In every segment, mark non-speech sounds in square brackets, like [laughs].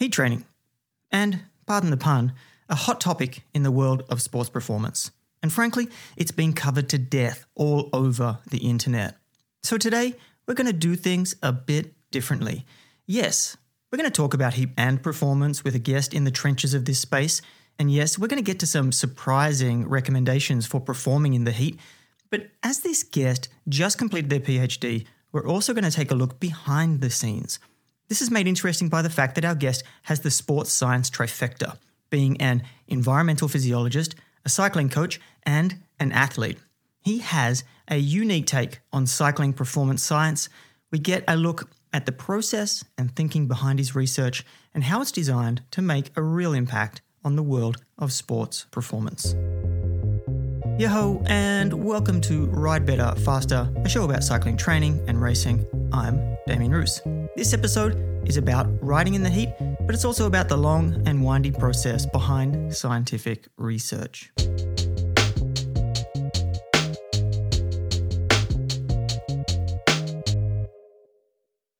Heat training. And, pardon the pun, a hot topic in the world of sports performance. And frankly, it's been covered to death all over the internet. So today, we're going to do things a bit differently. Yes, we're going to talk about heat and performance with a guest in the trenches of this space. And yes, we're going to get to some surprising recommendations for performing in the heat. But as this guest just completed their PhD, we're also going to take a look behind the scenes this is made interesting by the fact that our guest has the sports science trifecta, being an environmental physiologist, a cycling coach, and an athlete. He has a unique take on cycling performance science. We get a look at the process and thinking behind his research and how it's designed to make a real impact on the world of sports performance. Yo, ho and welcome to Ride Better, Faster, a show about cycling training and racing. I'm Damien Roos. This episode is about riding in the heat, but it's also about the long and windy process behind scientific research.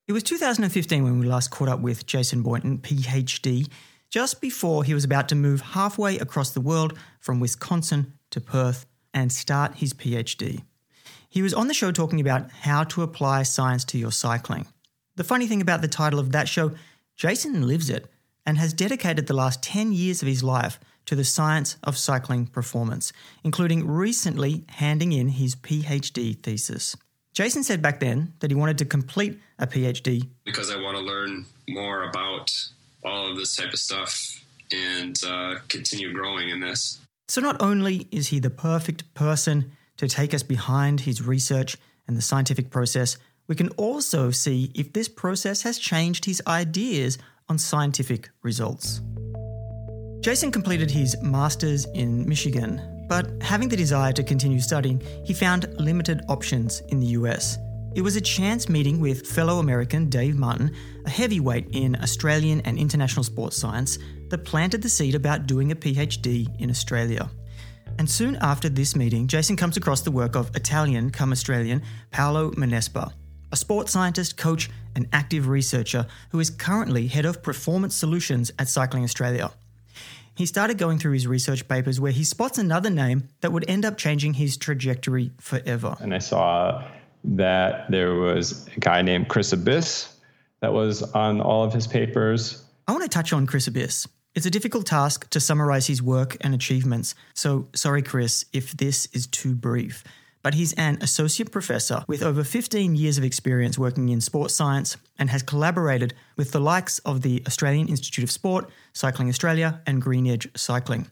It was 2015 when we last caught up with Jason Boynton, PhD, just before he was about to move halfway across the world from Wisconsin to Perth and start his PhD. He was on the show talking about how to apply science to your cycling. The funny thing about the title of that show, Jason lives it and has dedicated the last 10 years of his life to the science of cycling performance, including recently handing in his PhD thesis. Jason said back then that he wanted to complete a PhD because I want to learn more about all of this type of stuff and uh, continue growing in this. So, not only is he the perfect person to take us behind his research and the scientific process, we can also see if this process has changed his ideas on scientific results. Jason completed his master's in Michigan, but having the desire to continue studying, he found limited options in the US. It was a chance meeting with fellow American Dave Martin, a heavyweight in Australian and international sports science, that planted the seed about doing a PhD in Australia. And soon after this meeting, Jason comes across the work of Italian come Australian Paolo Menaspà, a sports scientist, coach, and active researcher who is currently head of performance solutions at Cycling Australia. He started going through his research papers where he spots another name that would end up changing his trajectory forever. And I saw that there was a guy named Chris Abbiss that was on all of his papers. I want to touch on Chris Abbiss. It's a difficult task to summarize his work and achievements, so sorry, Chris, if this is too brief but he's an associate professor with over 15 years of experience working in sports science and has collaborated with the likes of the Australian Institute of Sport, Cycling Australia, and Green Edge Cycling.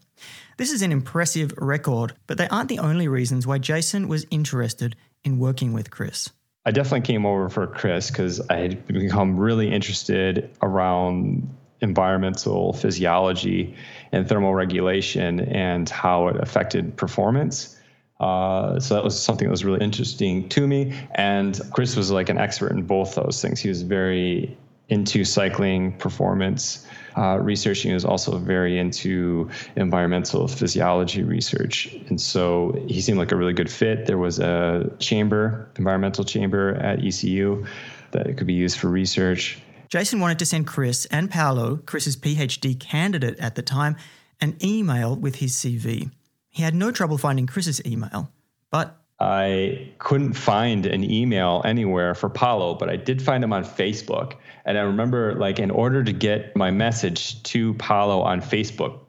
This is an impressive record, but they aren't the only reasons why Jason was interested in working with Chris. I definitely came over for Chris because I had become really interested around environmental physiology and thermal regulation and how it affected performance. Uh, so that was something that was really interesting to me. And Chris was like an expert in both those things. He was very into cycling performance uh, research. He was also very into environmental physiology research. And so he seemed like a really good fit. There was a chamber, environmental chamber at ECU that could be used for research. Jason wanted to send Chris and Paolo, Chris's PhD candidate at the time, an email with his CV. He had no trouble finding Chris's email, but I couldn't find an email anywhere for Paolo, but I did find him on Facebook. And I remember, like, in order to get my message to Paolo on Facebook,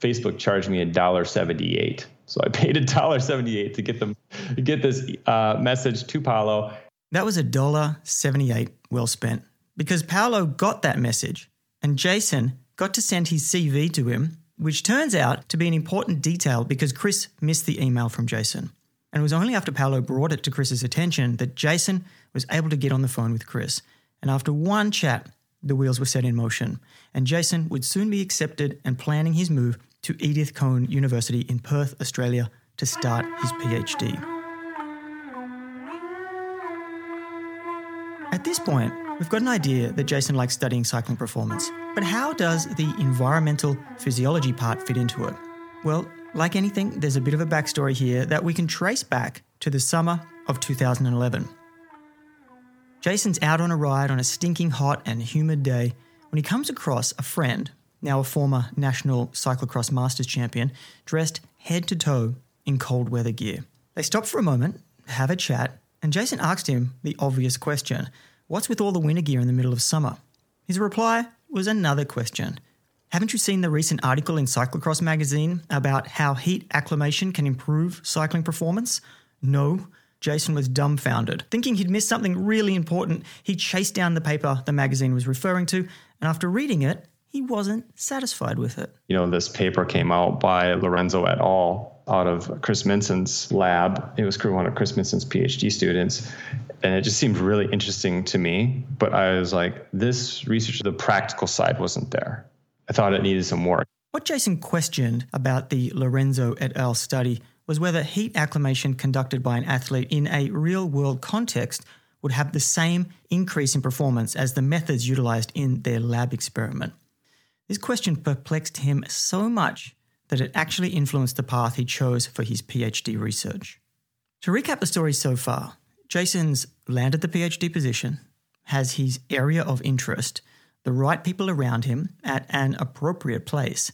Facebook charged me a dollar seventy-eight. So I [laughs] paid a dollar seventy-eight to get them to get this uh, message to Paolo. That was a dollar seventy-eight well spent because Paolo got that message, and Jason got to send his CV to him which turns out to be an important detail because Chris missed the email from Jason. And it was only after Paolo brought it to Chris's attention that Jason was able to get on the phone with Chris. And after one chat, the wheels were set in motion, and Jason would soon be accepted and planning his move to Edith Cowan University in Perth, Australia to start his PhD. At this point, we've got an idea that Jason likes studying cycling performance. But how does the environmental physiology part fit into it? Well, like anything, there's a bit of a backstory here that we can trace back to the summer of 2011. Jason's out on a ride on a stinking hot and humid day when he comes across a friend, now a former national cyclocross masters champion, dressed head to toe in cold weather gear. They stop for a moment, have a chat, and Jason asked him the obvious question What's with all the winter gear in the middle of summer? His reply was another question. Haven't you seen the recent article in Cyclocross magazine about how heat acclimation can improve cycling performance? No. Jason was dumbfounded. Thinking he'd missed something really important, he chased down the paper the magazine was referring to, and after reading it, he wasn't satisfied with it. You know, this paper came out by Lorenzo et al. Out of Chris Minson's lab. It was one of Chris Minson's PhD students. And it just seemed really interesting to me. But I was like, this research, the practical side wasn't there. I thought it needed some work. What Jason questioned about the Lorenzo et al. study was whether heat acclimation conducted by an athlete in a real world context would have the same increase in performance as the methods utilized in their lab experiment. This question perplexed him so much that it actually influenced the path he chose for his PhD research. To recap the story so far, Jason's landed the PhD position, has his area of interest, the right people around him at an appropriate place.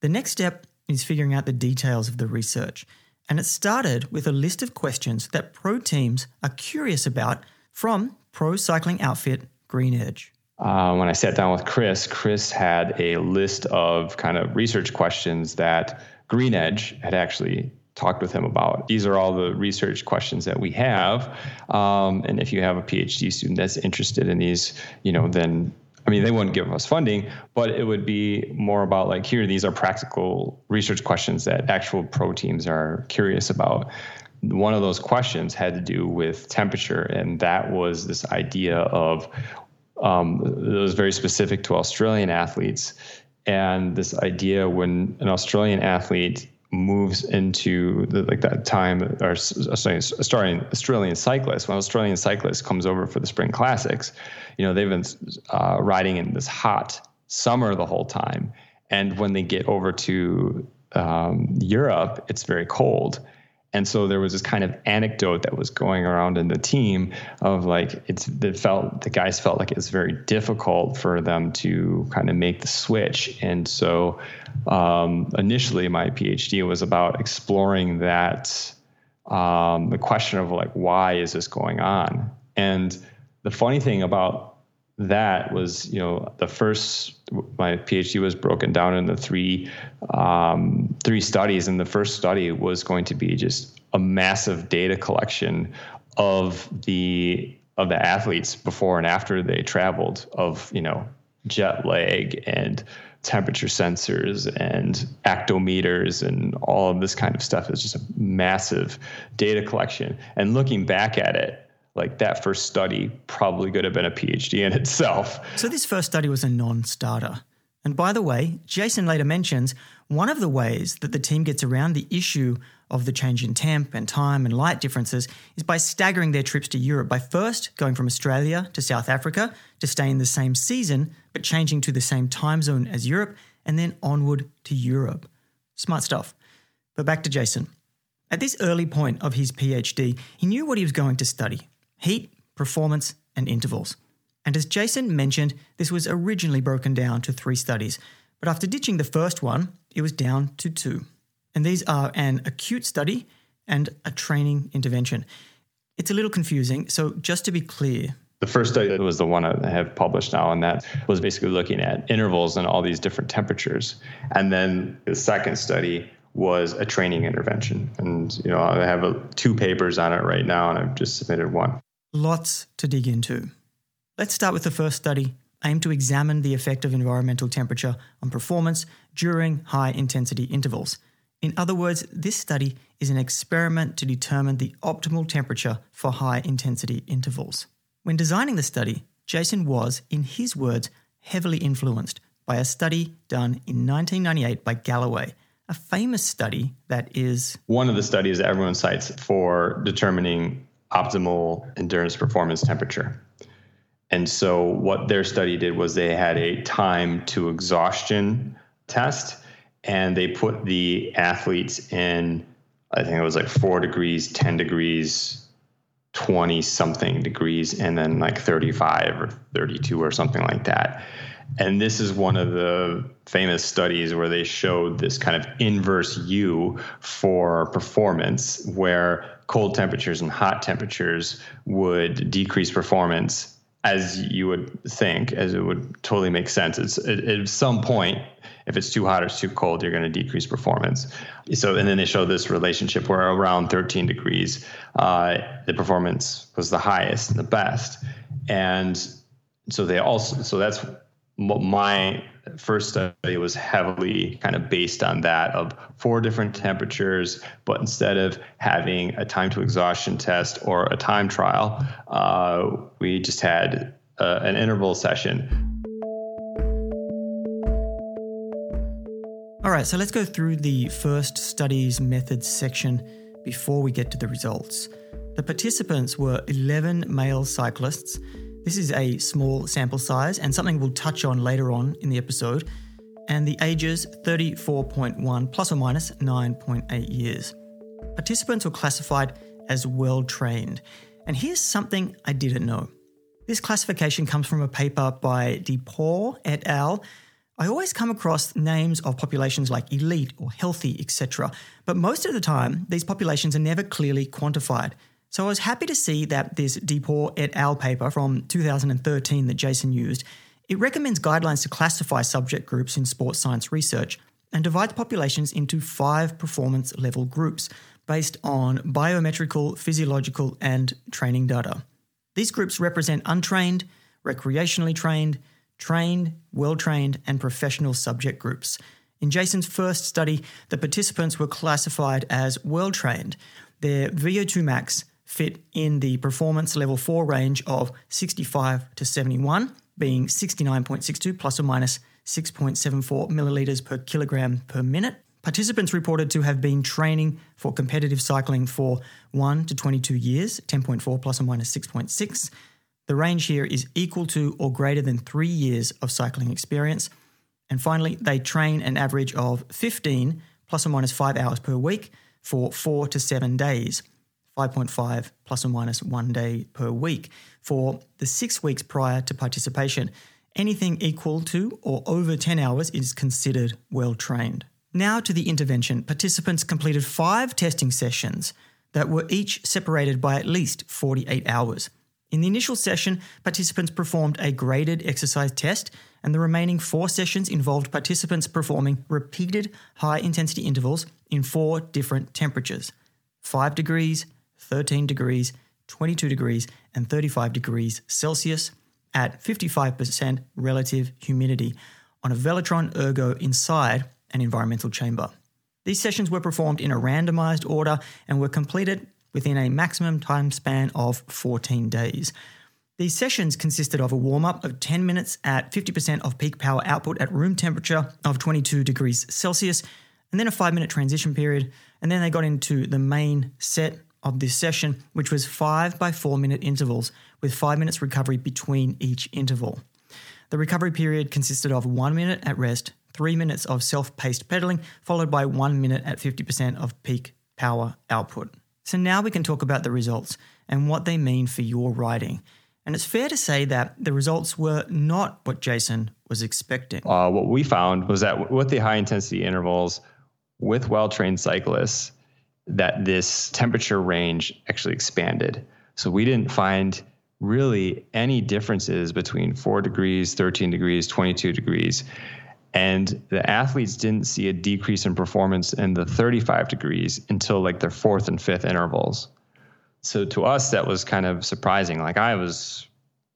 The next step is figuring out the details of the research, and it started with a list of questions that pro teams are curious about from pro cycling outfit Green Edge uh, when I sat down with Chris, Chris had a list of kind of research questions that Green Edge had actually talked with him about. These are all the research questions that we have. Um, and if you have a PhD student that's interested in these, you know, then I mean, they wouldn't give us funding, but it would be more about like here, these are practical research questions that actual pro teams are curious about. One of those questions had to do with temperature, and that was this idea of um, that was very specific to Australian athletes. And this idea when an Australian athlete moves into the, like that time, or Australian, Australian, cyclist, when Australian cyclist comes over for the spring classics, you know, they've been uh, riding in this hot summer the whole time. And when they get over to um, Europe, it's very cold. And so there was this kind of anecdote that was going around in the team of like it's it felt the guys felt like it was very difficult for them to kind of make the switch. And so um, initially my PhD was about exploring that um, the question of like why is this going on? And the funny thing about that was you know the first my phd was broken down into three um, three studies. And the first study was going to be just a massive data collection of the of the athletes before and after they traveled of you know jet lag and temperature sensors and actometers and all of this kind of stuff. Is just a massive data collection. And looking back at it like that first study probably could have been a PhD in itself. So this first study was a non-starter. And by the way, Jason later mentions one of the ways that the team gets around the issue of the change in temp and time and light differences is by staggering their trips to Europe by first going from Australia to South Africa to stay in the same season but changing to the same time zone as Europe and then onward to Europe. Smart stuff. But back to Jason. At this early point of his PhD, he knew what he was going to study heat, performance, and intervals. And as Jason mentioned, this was originally broken down to three studies, but after ditching the first one, it was down to two. And these are an acute study and a training intervention. It's a little confusing, so just to be clear, the first study was the one I have published now, and that was basically looking at intervals and all these different temperatures. And then the second study was a training intervention. And, you know, I have a, two papers on it right now, and I've just submitted one. Lots to dig into. Let's start with the first study, aimed to examine the effect of environmental temperature on performance during high intensity intervals. In other words, this study is an experiment to determine the optimal temperature for high intensity intervals. When designing the study, Jason was, in his words, heavily influenced by a study done in 1998 by Galloway, a famous study that is one of the studies that everyone cites for determining optimal endurance performance temperature. And so, what their study did was they had a time to exhaustion test, and they put the athletes in, I think it was like four degrees, 10 degrees, 20 something degrees, and then like 35 or 32 or something like that. And this is one of the famous studies where they showed this kind of inverse U for performance, where cold temperatures and hot temperatures would decrease performance as you would think, as it would totally make sense. It's at, some point, if it's too hot or it's too cold, you're going to decrease performance. So, and then they show this relationship where around 13 degrees, uh, the performance was the highest and the best. And so they also, so that's my first study was heavily kind of based on that of four different temperatures, but instead of having a time to exhaustion test or a time trial, uh, we just had uh, an interval session. All right, so let's go through the first studies methods section before we get to the results. The participants were 11 male cyclists this is a small sample size and something we'll touch on later on in the episode, and the ages 34.1 plus or minus 9.8 years. Participants were classified as well trained, and here's something I didn't know. This classification comes from a paper by De Pauw et al. I always come across names of populations like elite or healthy, etc., but most of the time, these populations are never clearly quantified. So I was happy to see that this De Pauw et al. paper from 2013 that Jason used, it recommends guidelines to classify subject groups in sports science research and divides populations into five performance level groups based on biometrical, physiological, and training data. These groups represent untrained, recreationally trained, trained, well trained, and professional subject groups. In Jason's first study, the participants were classified as well trained. Their VO2 max fit in the performance level 4 range of 65 to 71, being 69.62 plus or minus 6.74 milliliters per kilogram per minute. Participants reported to have been training for competitive cycling for 1 to 22 years, 10.4 plus or minus 6.6. The range here is equal to or greater than 3 years of cycling experience. And finally, they train an average of 15 plus or minus 5 hours per week for 4 to 7 days. 5.5 plus or minus one day per week for the six weeks prior to participation. Anything equal to or over 10 hours is considered well trained. Now to the intervention. Participants completed five testing sessions that were each separated by at least 48 hours. In the initial session, participants performed a graded exercise test, and the remaining four sessions involved participants performing repeated high intensity intervals in four different temperatures 5 degrees, 13 degrees, 22 degrees, and 35 degrees Celsius at 55% relative humidity on a Velotron Ergo inside an environmental chamber. These sessions were performed in a randomized order and were completed within a maximum time span of 14 days. These sessions consisted of a warm up of 10 minutes at 50% of peak power output at room temperature of 22 degrees Celsius, and then a five minute transition period. And then they got into the main set of this session, which was five by four minute intervals with five minutes recovery between each interval. The recovery period consisted of one minute at rest, three minutes of self paced pedaling, followed by one minute at 50% of peak power output. So now we can talk about the results and what they mean for your riding. And it's fair to say that the results were not what Jason was expecting. Uh, what we found was that with the high intensity intervals, with well trained cyclists, that this temperature range actually expanded. So we didn't find really any differences between 4 degrees, 13 degrees, 22 degrees. And the athletes didn't see a decrease in performance in the 35 degrees until like their fourth and fifth intervals. So to us, that was kind of surprising. Like I was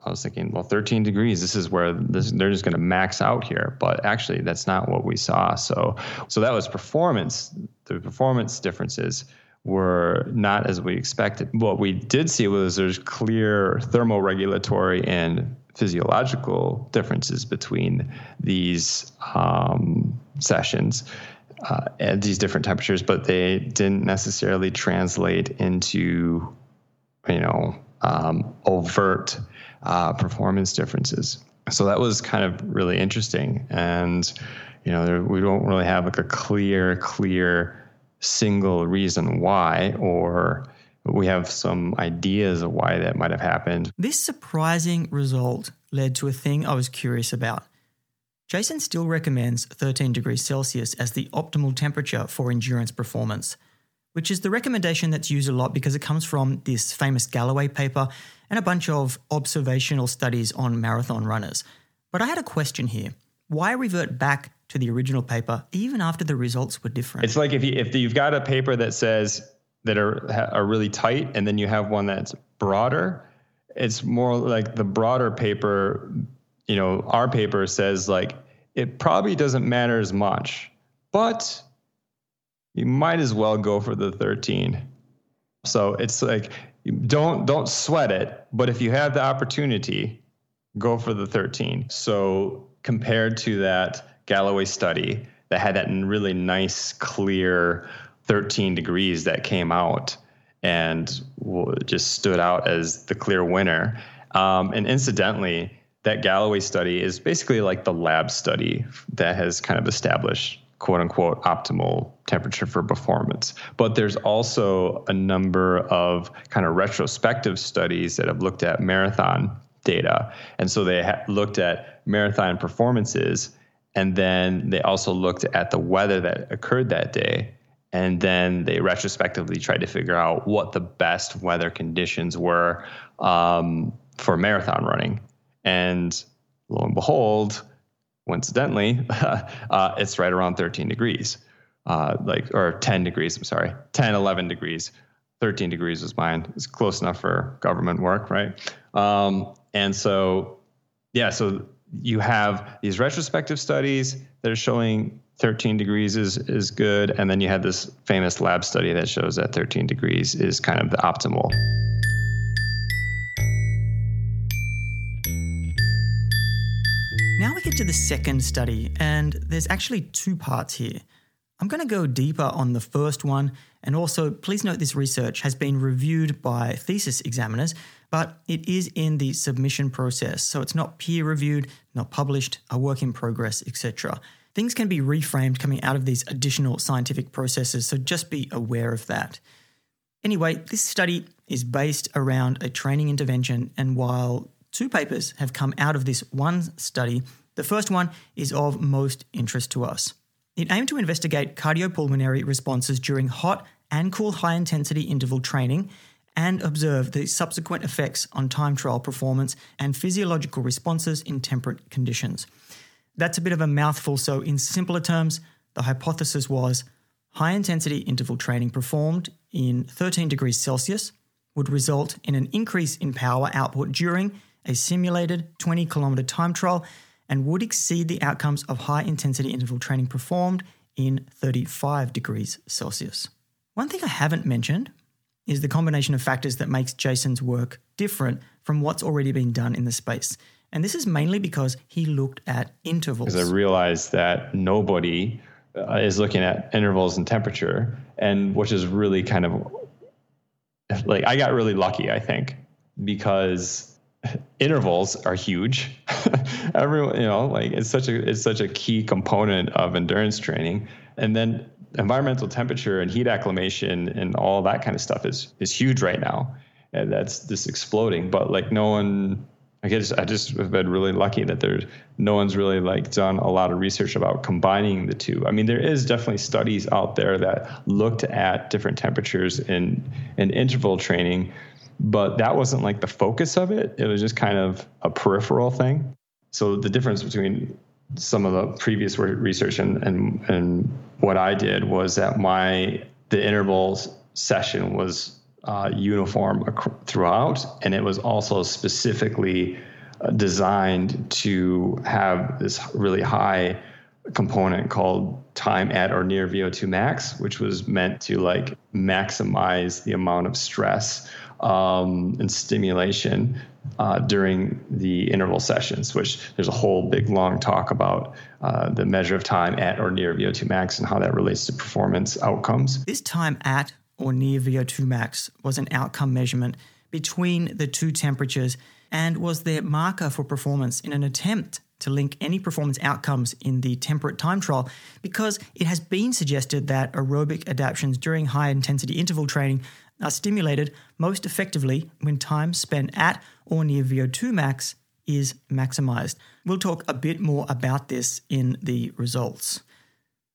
I was thinking, well, 13 degrees, this is where this, they're just going to max out here. But actually, that's not what we saw. So, so that was performance. The performance differences were not as we expected. What we did see was there's clear thermoregulatory and physiological differences between these um, sessions uh, at these different temperatures, but they didn't necessarily translate into, you know, um, overt uh, performance differences. So that was kind of really interesting. And, you know, there, we don't really have like a clear, clear single reason why, or we have some ideas of why that might have happened. This surprising result led to a thing I was curious about. Jason still recommends 13 degrees Celsius as the optimal temperature for endurance performance, which is the recommendation that's used a lot because it comes from this famous Galloway paper and a bunch of observational studies on marathon runners. But I had a question here. Why revert back to the original paper even after the results were different? It's like if you if you've got a paper that says that are are really tight and then you have one that's broader, it's more like the broader paper, you know, our paper says like it probably doesn't matter as much, but you might as well go for the 13. So it's like don't don't sweat it, but if you have the opportunity, go for the 13. So compared to that Galloway study that had that really nice clear 13 degrees that came out and just stood out as the clear winner. Um, and incidentally, that Galloway study is basically like the lab study that has kind of established quote unquote optimal temperature for performance. But there's also a number of kind of retrospective studies that have looked at marathon data. And so they ha- looked at marathon performances and then they also looked at the weather that occurred that day and then they retrospectively tried to figure out what the best weather conditions were um, for marathon running. And lo and behold, coincidentally, [laughs] uh, it's right around 13 degrees, uh, like or 10 degrees. I'm sorry, 10, 11 degrees. 13 degrees was mine. It's close enough for government work, right? Um, and so, yeah, so you have these retrospective studies that are showing 13 degrees is is good and then you had this famous lab study that shows that 13 degrees is kind of the optimal now we get to the second study and there's actually two parts here i'm going to go deeper on the first one and also please note this research has been reviewed by thesis examiners but it is in the submission process so it's not peer reviewed not published a work in progress etc things can be reframed coming out of these additional scientific processes, so just be aware of that. Anyway, this study is based around a training intervention, and while two papers have come out of this one study, the first one is of most interest to us. It aimed to investigate cardiopulmonary responses during hot and cool high intensity interval training and observe the subsequent effects on time trial performance and physiological responses in temperate conditions. That's a bit of a mouthful, so in simpler terms, the hypothesis was high intensity interval training performed in 13 degrees Celsius would result in an increase in power output during a simulated 20 kilometer time trial and would exceed the outcomes of high intensity interval training performed in 35 degrees Celsius. One thing I haven't mentioned is the combination of factors that makes Jason's work different from what's already been done in the space. And this is mainly because he looked at intervals. Because I realized that nobody uh, is looking at intervals and temperature, and which is really kind of like I got really lucky, I think, because intervals are huge. [laughs] Everyone, you know, like it's such a it's such a key component of endurance training, and then environmental temperature and heat acclimation and all that kind of stuff is is huge right now, and that's just exploding. But like no one I guess I just have been really lucky that there's no one's really like done a lot of research about combining the two. I mean, there is definitely studies out there that looked at different temperatures in in interval training, but that wasn't like the focus of it. It was just kind of a peripheral thing. So the difference between some of the previous research and and, and what I did was that my the intervals session was uh, uniform throughout, and it was also specifically uh, designed to have this really high component called time at or near VO2 max, which was meant to like maximize the amount of stress um, and stimulation uh, during the interval sessions, which there's a whole big long talk about uh, the measure of time at or near VO2 max and how that relates to performance outcomes. This time at or near VO2 max was an outcome measurement between the two temperatures and was their marker for performance in an attempt to link any performance outcomes in the temperate time trial because it has been suggested that aerobic adaptations during high intensity interval training are stimulated most effectively when time spent at or near VO2 max is maximized. We'll talk a bit more about this in the results.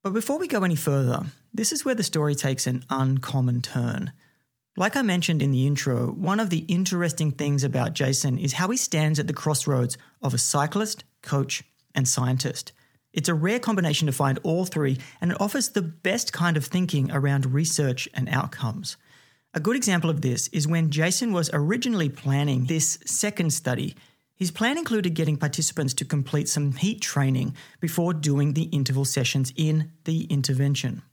But before we go any further, this is where the story takes an uncommon turn. Like I mentioned in the intro, one of the interesting things about Jason is how he stands at the crossroads of a cyclist, coach, and scientist. It's a rare combination to find all three, and it offers the best kind of thinking around research and outcomes. A good example of this is when Jason was originally planning this second study. His plan included getting participants to complete some heat training before doing the interval sessions in the intervention.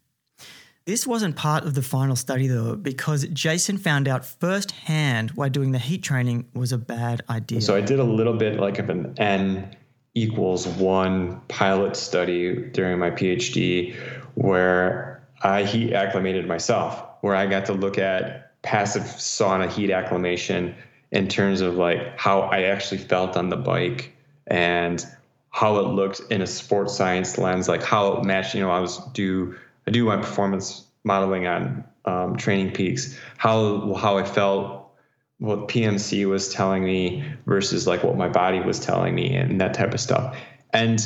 This wasn't part of the final study though, because Jason found out firsthand why doing the heat training was a bad idea. So I did a little bit like of an N equals one pilot study during my PhD where I heat acclimated myself, where I got to look at passive sauna heat acclimation in terms of like how I actually felt on the bike and how it looked in a sports science lens, like how it matched, you know, I was do I do my performance modeling on um, TrainingPeaks, how how I felt what PMC was telling me versus like what my body was telling me and that type of stuff. And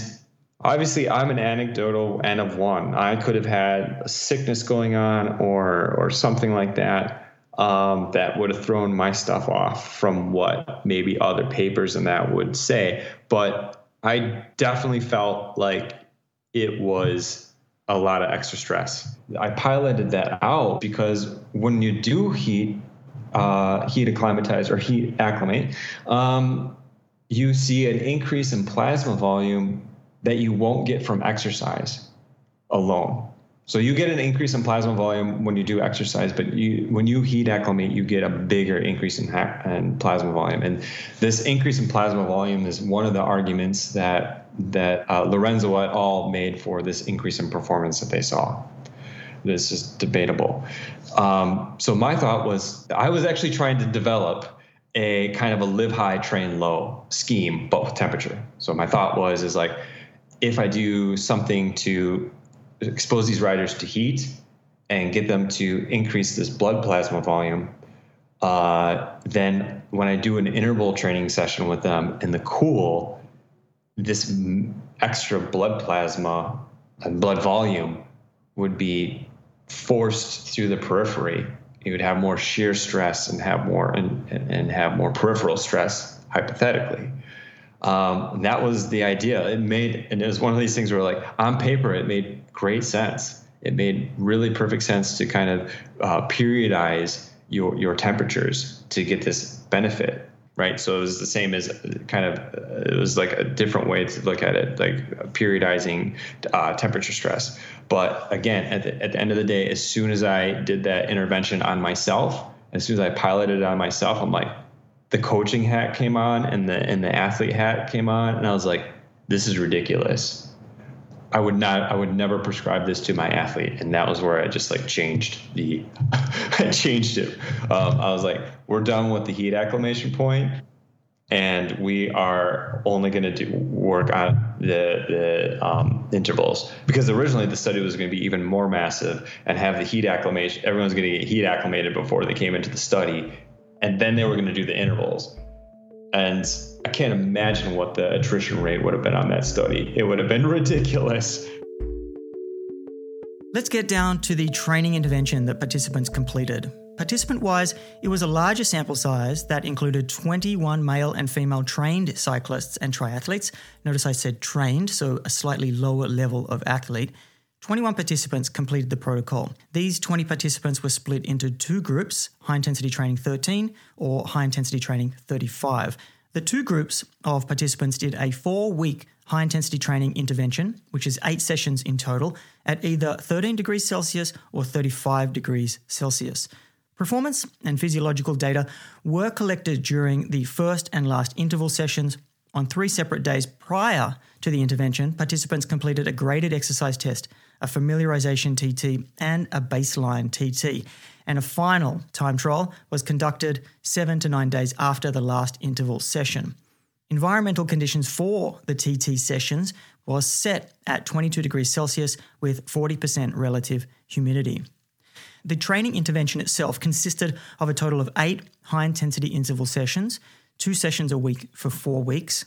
obviously I'm an anecdotal N of one. I could have had a sickness going on or or something like that um, that would have thrown my stuff off from what maybe other papers and that would say. But I definitely felt like it was a lot of extra stress. I piloted that out because when you do heat uh, heat acclimatize or heat acclimate, um, you see an increase in plasma volume that you won't get from exercise alone. So you get an increase in plasma volume when you do exercise, but you when you heat acclimate, you get a bigger increase in, ha- in plasma volume. And this increase in plasma volume is one of the arguments that that uh, Lorenzo et al. made for this increase in performance that they saw. This is debatable. Um, so my thought was I was actually trying to develop a kind of a live high, train low scheme, but with temperature. So my thought was is like if I do something to expose these riders to heat and get them to increase this blood plasma volume, uh, then when I do an interval training session with them in the cool, this extra blood plasma and blood volume would be forced through the periphery, you would have more shear stress and have more and, and have more peripheral stress hypothetically. Um, that was the idea. It made and it was one of these things where like on paper it made great sense. It made really perfect sense to kind of uh, periodize your your temperatures to get this benefit right? So it was the same as kind of it was like a different way to look at it, like periodizing uh, temperature stress. But again, at the, at the end of the day, as soon as I did that intervention on myself, as soon as I piloted it on myself, I'm like, the coaching hat came on and the and the athlete hat came on, and I was like, this is ridiculous. I would not, I would never prescribe this to my athlete. And that was where I just like changed the, [laughs] I changed it. Um, I was like, we're done with the heat acclimation point and we are only going to do work on the, the um, intervals because originally the study was going to be even more massive and have the heat acclimation. Everyone's going to get heat acclimated before they came into the study. And then they were going to do the intervals. And I can't imagine what the attrition rate would have been on that study. It would have been [laughs] ridiculous. Let's get down to the training intervention that participants completed. Participant wise, it was a larger sample size that included 21 male and female trained cyclists and triathletes. Notice I said trained, so a slightly lower level of athlete. 21 participants completed the protocol. These 20 participants were split into two groups high intensity training 13 or high intensity training 35. The two groups of participants did a four week high intensity training intervention, which is eight sessions in total, at either 13 degrees Celsius or 35 degrees Celsius. Performance and physiological data were collected during the first and last interval sessions. On three separate days prior to the intervention, participants completed a graded exercise test a familiarization TT, and a baseline TT. And a final time trial was conducted seven to nine days after the last interval session. Environmental conditions for the TT sessions was set at 22 degrees Celsius with 40% relative humidity. The training intervention itself consisted of a total of eight high intensity interval sessions, two sessions a week for four weeks.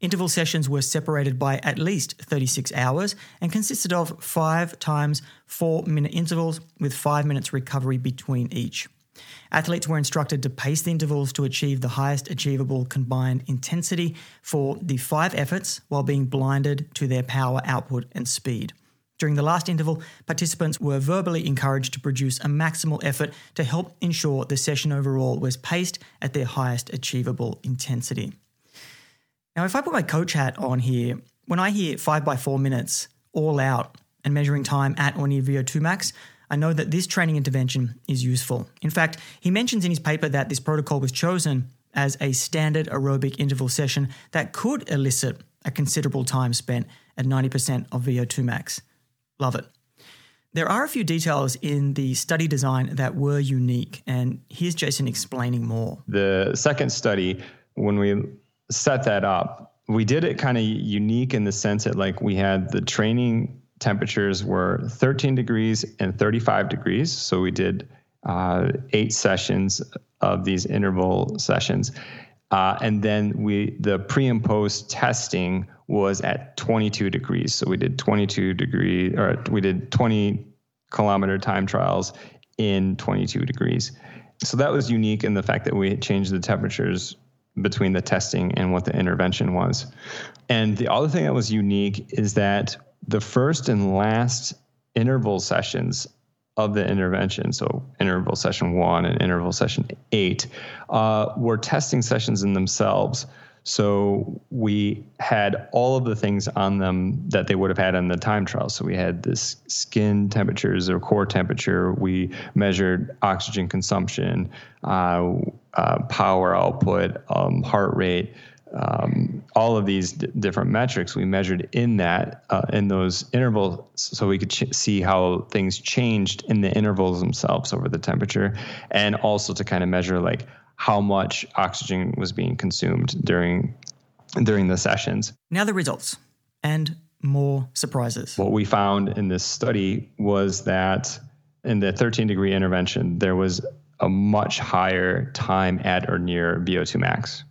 Interval sessions were separated by at least 36 hours and consisted of five times four minute intervals with five minutes recovery between each. Athletes were instructed to pace the intervals to achieve the highest achievable combined intensity for the five efforts while being blinded to their power output and speed. During the last interval, participants were verbally encouraged to produce a maximal effort to help ensure the session overall was paced at their highest achievable intensity. Now, if I put my coach hat on here, when I hear 5 by 4 minutes all out and measuring time at or near VO2 max, I know that this training intervention is useful. In fact, he mentions in his paper that this protocol was chosen as a standard aerobic interval session that could elicit a considerable time spent at 90% of VO2 max. Love it. There are a few details in the study design that were unique, and here's Jason explaining more. The second study, when we set that up, we did it kind of unique in the sense that like we had the training temperatures were 13 degrees and 35 degrees. So we did uh, eight sessions of these interval sessions. Uh, and then we the pre and post testing was at 22 degrees. So we did 22 degree or we did 20 kilometer time trials in 22 degrees. So that was unique in the fact that we changed the temperatures between the testing and what the intervention was. And the other thing that was unique is that the first and last interval sessions of the intervention, so interval session one and interval session eight, uh, were testing sessions in themselves. So we had all of the things on them that they would have had on the time trial. So we had this skin temperatures or core temperature. We measured oxygen consumption, uh, uh, power output, um, heart rate, um, all of these d- different metrics we measured in that uh, in those intervals so we could ch- see how things changed in the intervals themselves over the temperature and also to kind of measure like how much oxygen was being consumed during during the sessions now the results and more surprises what we found in this study was that in the 13 degree intervention there was a much higher time at or near vo2 max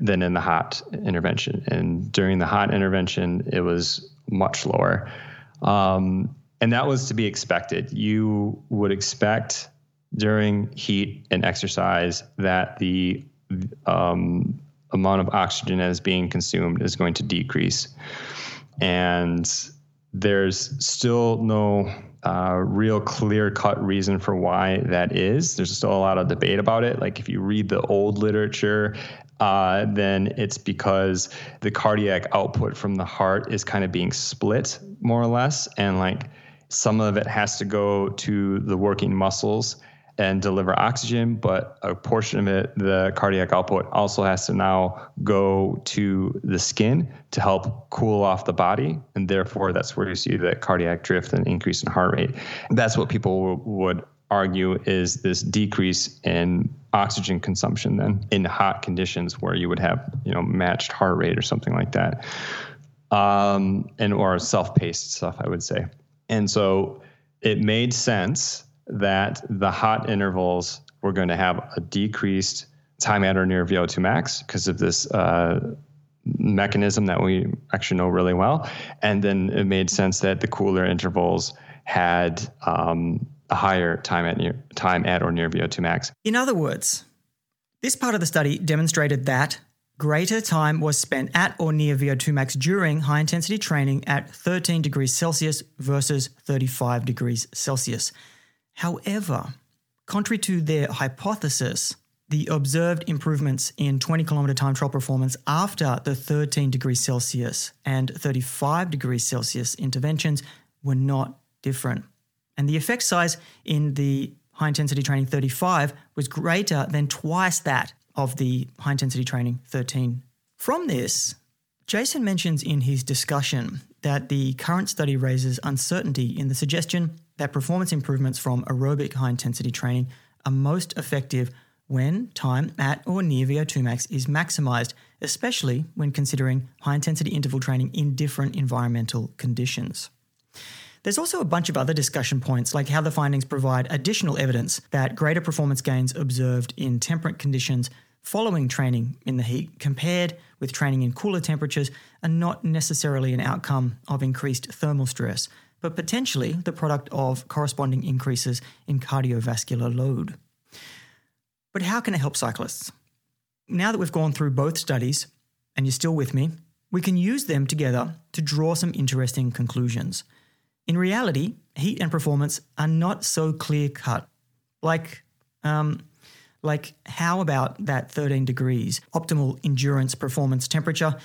than in the hot intervention. And during the hot intervention, it was much lower. Um, and that was to be expected. You would expect during heat and exercise that the um, amount of oxygen that is being consumed is going to decrease. And there's still no uh, real clear cut reason for why that is. There's still a lot of debate about it. Like if you read the old literature, uh, then it's because the cardiac output from the heart is kind of being split more or less. And like some of it has to go to the working muscles and deliver oxygen, but a portion of it, the cardiac output, also has to now go to the skin to help cool off the body. And therefore, that's where you see the cardiac drift and increase in heart rate. That's what people would argue is this decrease in oxygen consumption then in hot conditions where you would have you know matched heart rate or something like that um, and or self-paced stuff i would say and so it made sense that the hot intervals were going to have a decreased time at or near vo2 max because of this uh, mechanism that we actually know really well and then it made sense that the cooler intervals had um, a higher time at near, time at or near VO2 max. In other words, this part of the study demonstrated that greater time was spent at or near VO2 max during high intensity training at 13 degrees Celsius versus 35 degrees Celsius. However, contrary to their hypothesis, the observed improvements in 20 kilometer time trial performance after the 13 degrees Celsius and 35 degrees Celsius interventions were not different. And the effect size in the high intensity training 35 was greater than twice that of the high intensity training 13. From this, Jason mentions in his discussion that the current study raises uncertainty in the suggestion that performance improvements from aerobic high intensity training are most effective when time at or near VO2 max is maximized, especially when considering high intensity interval training in different environmental conditions. There's also a bunch of other discussion points, like how the findings provide additional evidence that greater performance gains observed in temperate conditions following training in the heat compared with training in cooler temperatures are not necessarily an outcome of increased thermal stress, but potentially the product of corresponding increases in cardiovascular load. But how can it help cyclists? Now that we've gone through both studies, and you're still with me, we can use them together to draw some interesting conclusions. In reality, heat and performance are not so clear cut. Like, um, like, how about that 13 degrees optimal endurance performance temperature?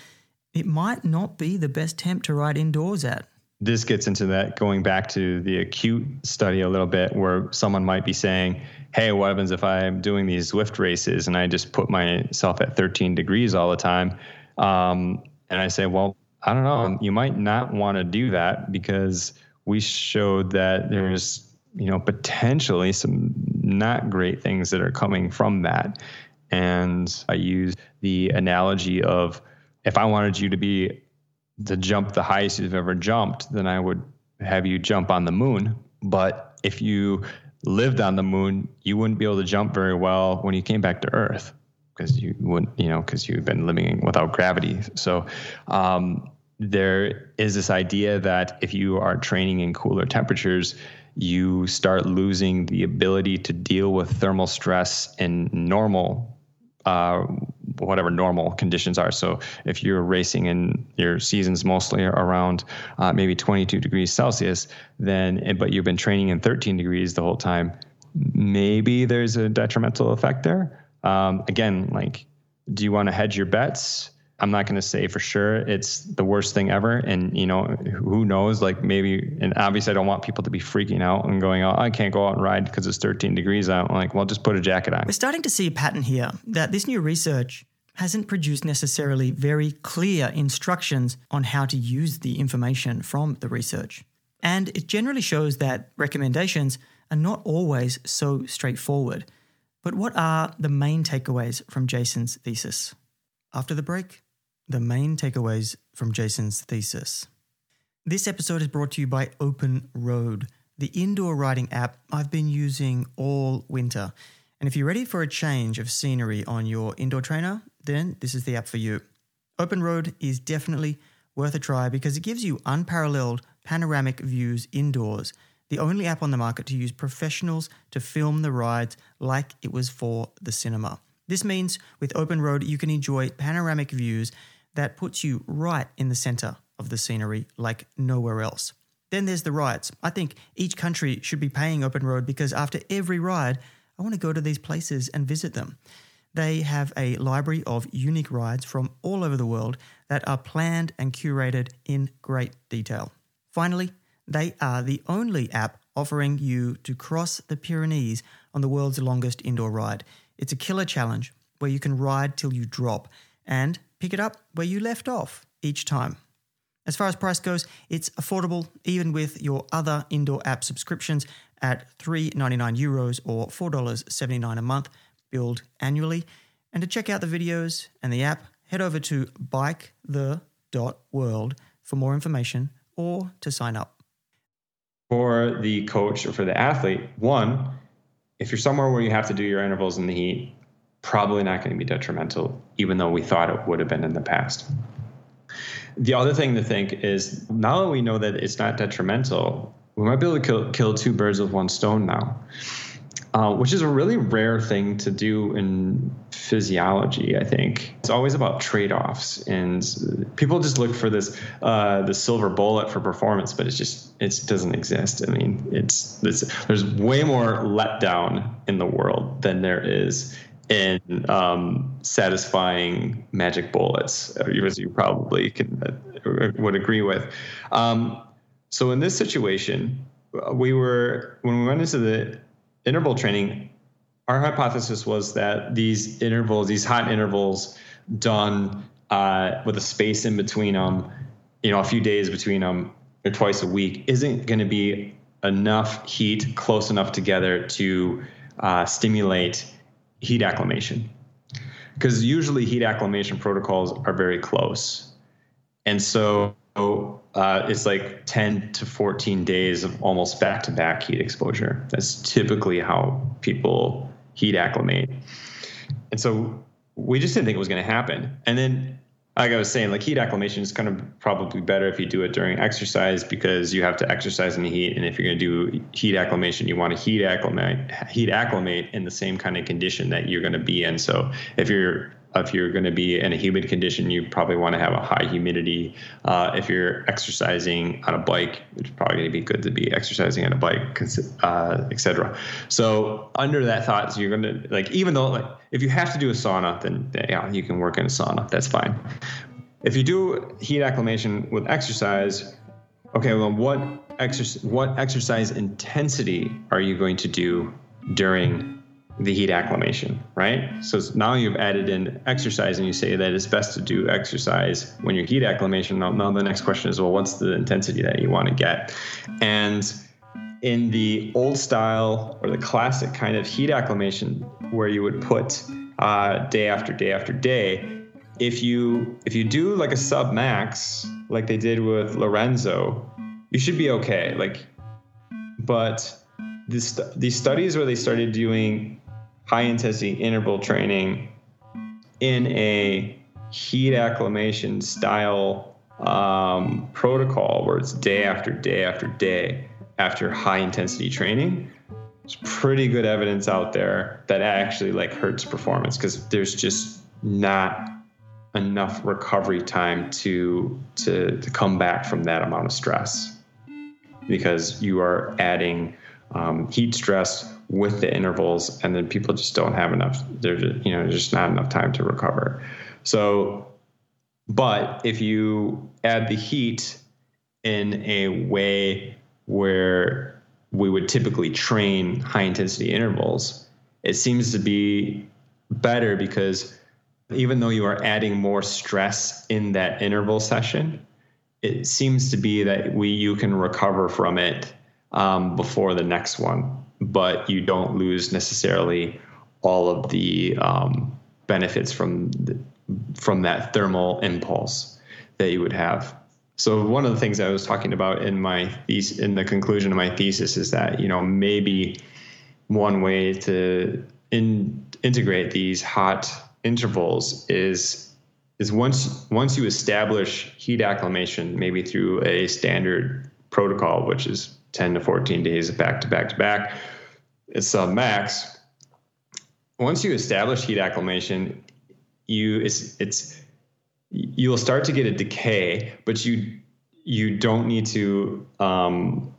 It might not be the best temp to ride indoors at. This gets into that going back to the acute study a little bit, where someone might be saying, Hey, what happens if I'm doing these Zwift races and I just put myself at 13 degrees all the time? Um, and I say, Well, I don't know. You might not want to do that because we showed that there's you know, potentially some not great things that are coming from that. And I use the analogy of if I wanted you to be to jump the highest you've ever jumped, then I would have you jump on the moon. But if you lived on the moon, you wouldn't be able to jump very well when you came back to Earth because you wouldn't, you know, because you've been living without gravity. So um, there is this idea that if you are training in cooler temperatures, you start losing the ability to deal with thermal stress in normal uh, whatever normal conditions are. So if you're racing in your seasons mostly around uh, maybe 22 degrees Celsius, then but you've been training in 13 degrees the whole time, maybe there's a detrimental effect there. Um, again, like, do you want to hedge your bets? I'm not going to say for sure it's the worst thing ever. And, you know, who knows? Like maybe, and obviously I don't want people to be freaking out and going, oh, I can't go out and ride because it's 13 degrees out. I'm like, well, just put a jacket on. We're starting to see a pattern here that this new research hasn't produced necessarily very clear instructions on how to use the information from the research. And it generally shows that recommendations are not always so straightforward. But what are the main takeaways from Jason's thesis? After the break, the main takeaways from Jason's thesis. This episode is brought to you by Open Road, the indoor riding app I've been using all winter. And if you're ready for a change of scenery on your indoor trainer, then this is the app for you. Open Road is definitely worth a try because it gives you unparalleled panoramic views indoors, the only app on the market to use professionals to film the rides like it was for the cinema. This means with Open Road, you can enjoy panoramic views that puts you right in the center of the scenery like nowhere else. Then there's the rides. I think each country should be paying Open Road because after every ride, I want to go to these places and visit them. They have a library of unique rides from all over the world that are planned and curated in great detail. Finally, they are the only app offering you to cross the Pyrenees on the world's longest indoor ride. It's a killer challenge where you can ride till you drop and pick it up where you left off each time. As far as price goes, it's affordable even with your other indoor app subscriptions at 3.99 euros or $4.79 a month, billed annually. And to check out the videos and the app, head over to bikethe.world for more information or to sign up. For the coach or for the athlete, one, if you're somewhere where you have to do your intervals in the heat, probably not going to be detrimental, even though we thought it would have been in the past. The other thing to think is now that we know that it's not detrimental, we might be able to kill, kill two birds with one stone now, uh, which is a really rare thing to do in physiology. I think it's always about trade-offs, and people just look for this uh, the silver bullet for performance, but it's just it doesn't exist. I mean, it's, it's there's way more letdown in the world than there is in um, satisfying magic bullets, uh, as you probably can, uh, would agree with. Um, so in this situation, uh, we were when we went into the interval training, our hypothesis was that these intervals, these hot intervals, done uh, with a space in between them, you know, a few days between them, or twice a week, isn't going to be enough heat close enough together to uh, stimulate heat acclimation. Because usually heat acclimation protocols are very close. And so uh, it's like 10 to 14 days of almost back-to-back heat exposure. That's typically how people heat acclimate. And so we just didn't think it was going to happen. And then, like I was saying, like heat acclimation is kind of probably better if you do it during exercise because you have to exercise in the heat. And if you're going to do heat acclimation, you want to heat acclimate, heat acclimate in the same kind of condition that you're going to be in. So if you're if you're going to be in a humid condition, you probably want to have a high humidity. Uh, if you're exercising on a bike, it's probably going to be good to be exercising on a bike, uh, etc. So under that thought, so you're going to like even though like if you have to do a sauna, then yeah, you can work in a sauna. That's fine. If you do heat acclimation with exercise, okay, well, what exercise what exercise intensity are you going to do during the heat acclimation, right? So now you've added in exercise and you say that it's best to do exercise when you're heat acclimation. Now, now the next question is, well, what's the intensity that you want to get? And in the old style or the classic kind of heat acclimation where you would put uh, day after day after day, if you if you do like a sub max like they did with Lorenzo, you should be okay. Like, but this, these studies where they started doing high intensity interval training in a heat acclimation style um, protocol where it's day after day after day after high intensity training. There's pretty good evidence out there that actually like hurts performance because there's just not enough recovery time to to to come back from that amount of stress because you are adding um, heat stress with the intervals, and then people just don't have enough. There's you know just not enough time to recover. So, but if you add the heat in a way where we would typically train high intensity intervals, it seems to be better because even though you are adding more stress in that interval session, it seems to be that we you can recover from it um, before the next one but you don't lose necessarily all of the um, benefits from the, from that thermal impulse that you would have. So one of the things I was talking about in my thesis, in the conclusion of my thesis, is that you know maybe one way to in, integrate these hot intervals is is once once you establish heat acclimation, maybe through a standard protocol, which is 10 to 14 days back to back to back. It's a max. Once you establish heat acclimation, you it's it's you'll start to get a decay, but you you don't need to um,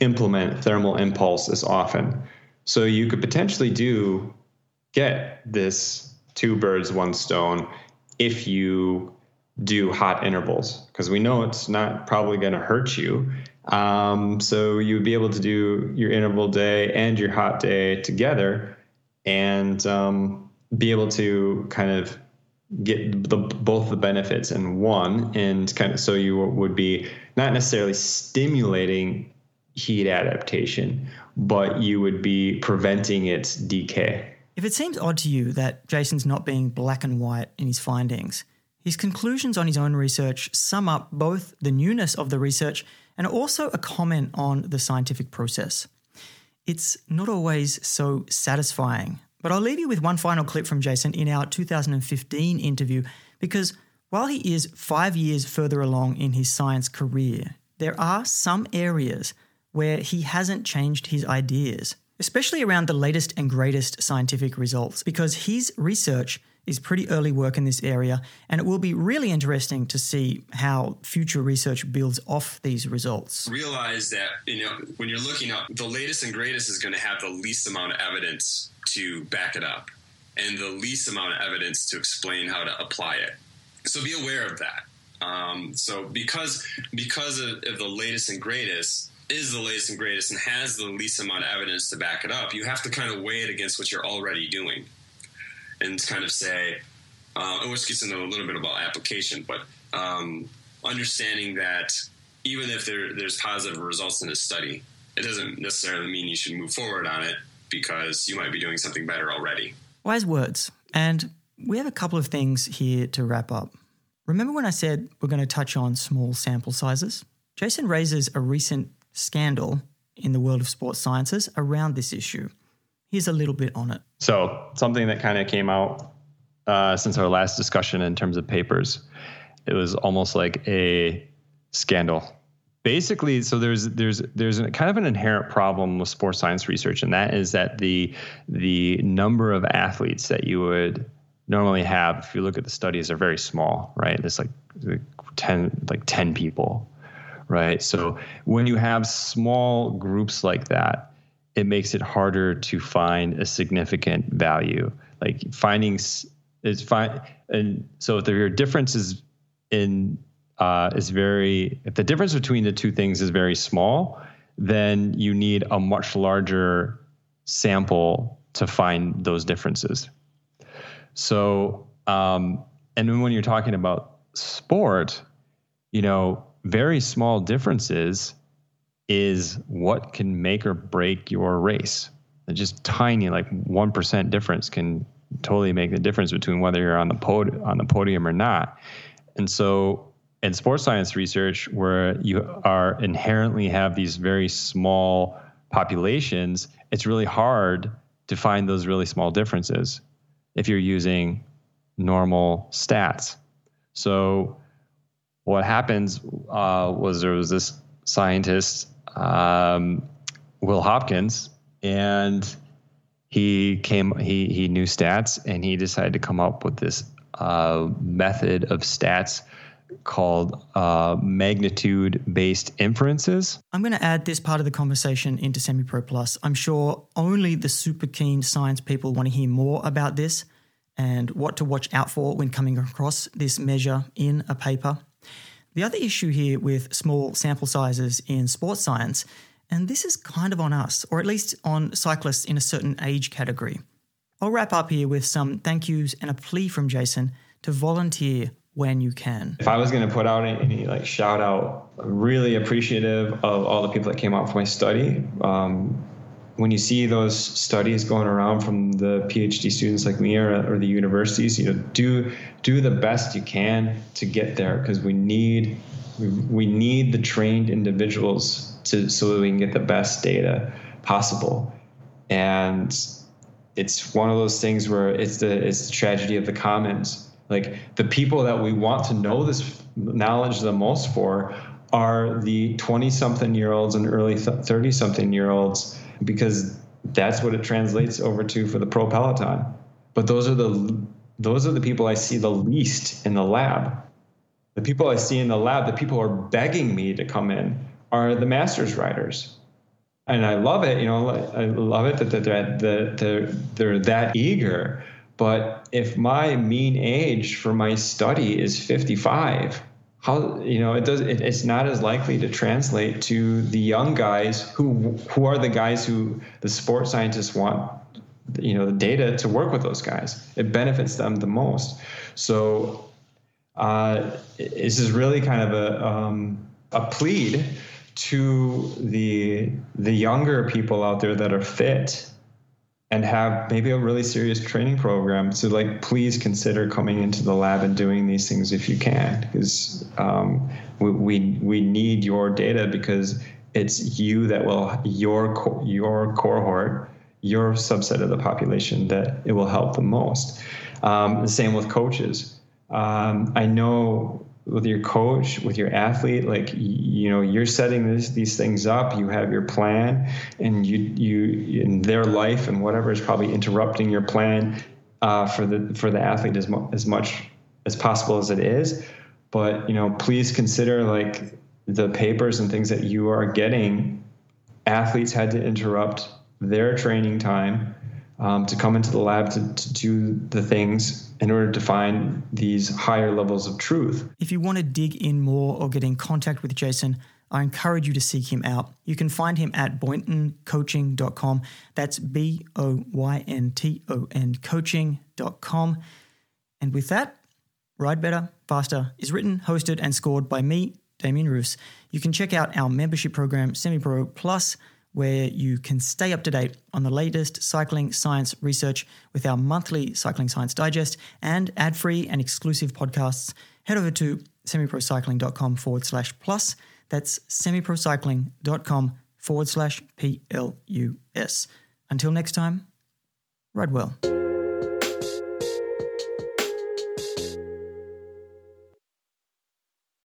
implement thermal impulse as often. So you could potentially do get this two birds one stone if you do hot intervals because we know it's not probably going to hurt you. Um, so you would be able to do your interval day and your hot day together and um, be able to kind of get the, both the benefits in one and kind of so you would be not necessarily stimulating heat adaptation but you would be preventing its decay. If it seems odd to you that jason's not being black and white in his findings his conclusions on his own research sum up both the newness of the research and also a comment on the scientific process. It's not always so satisfying, but I'll leave you with one final clip from Jason in our 2015 interview because while he is five years further along in his science career, there are some areas where he hasn't changed his ideas, especially around the latest and greatest scientific results, because his research is pretty early work in this area, and it will be really interesting to see how future research builds off these results. Realize that you know when you're looking up, the latest and greatest is going to have the least amount of evidence to back it up, and the least amount of evidence to explain how to apply it. So be aware of that. Um, so because because of, of the latest and greatest, is the latest and greatest and has the least amount of evidence to back it up, you have to kind of weigh it against what you're already doing and kind of say, uh, which gets into a little bit about application, but um, understanding that even if there, there's positive results in a study, it doesn't necessarily mean you should move forward on it because you might be doing something better already. Wise words. And we have a couple of things here to wrap up. Remember when I said we're going to touch on small sample sizes? Jason raises a recent scandal in the world of sports sciences around this issue. Here's a little bit on it. So, something that kind of came out uh, since our last discussion in terms of papers. It was almost like a scandal. Basically, so there's there's there's a, kind of an inherent problem with sports science research, and that is that the the number of athletes that you would normally have, if you look at the studies, are very small, right? It's like ten like ten people, right? So when you have small groups like that, it makes it harder to find a significant value. Like finding is fine, and so if there are differences in uh, is very if the difference between the two things is very small, then you need a much larger sample to find those differences. So, um, and then when you're talking about sport, you know, very small differences is what can make or break your race. Just tiny, like one percent difference can totally make the difference between whether you're on the pod- on the podium or not. And so in sports science research, where you are inherently have these very small populations, it's really hard to find those really small differences if you're using normal stats. So what happens uh, was there was this scientist, um, Will Hopkins, and he came he he knew stats and he decided to come up with this uh, method of stats called uh, magnitude based inferences. I'm going to add this part of the conversation into Semi Pro Plus. I'm sure only the super keen science people want to hear more about this and what to watch out for when coming across this measure in a paper. The other issue here with small sample sizes in sports science, and this is kind of on us, or at least on cyclists in a certain age category. I'll wrap up here with some thank yous and a plea from Jason to volunteer when you can. If I was going to put out any like shout out, I'm really appreciative of all the people that came out for my study. Um, when you see those studies going around from the PhD students like me or, or the universities, you know, do do the best you can to get there because we need we, we need the trained individuals to so that we can get the best data possible. And it's one of those things where it's the it's the tragedy of the commons. Like the people that we want to know this knowledge the most for are the 20 something year olds and early 30 something year olds because that's what it translates over to for the pro peloton. But those are the those are the people I see the least in the lab. The people I see in the lab, the people who are begging me to come in, are the masters riders. And I love it, you know, I love it that they're, that they're, they're that eager. But if my mean age for my study is 55, how you know it does it, it's not as likely to translate to the young guys who who are the guys who the sports scientists want you know the data to work with those guys. It benefits them the most. So uh, this is really kind of a um, a plead to the the younger people out there that are fit and have maybe a really serious training program. So, like, please consider coming into the lab and doing these things if you can, because um, we, we we need your data because it's you that will your your cohort, your subset of the population that it will help the most. Um, the same with coaches. Um, I know with your coach, with your athlete, like you know, you're setting this, these things up. You have your plan, and you you in their life and whatever is probably interrupting your plan uh, for the for the athlete as mu- as much as possible as it is. But you know, please consider like the papers and things that you are getting. Athletes had to interrupt their training time um, to come into the lab to, to do the things in order to find these higher levels of truth. If you want to dig in more or get in contact with Jason, I encourage you to seek him out. You can find him at boyntoncoaching.com. That's B O Y N T O N coaching.com. And with that, Ride Better, Faster is written, hosted, and scored by me, Damien Ruse. You can check out our membership program, Semi Pro Plus where you can stay up to date on the latest cycling science research with our monthly Cycling Science Digest and ad free and exclusive podcasts. Head over to semiprocycling.com forward slash plus. That's semiprocycling.com forward slash P L U S. Until next time, ride well.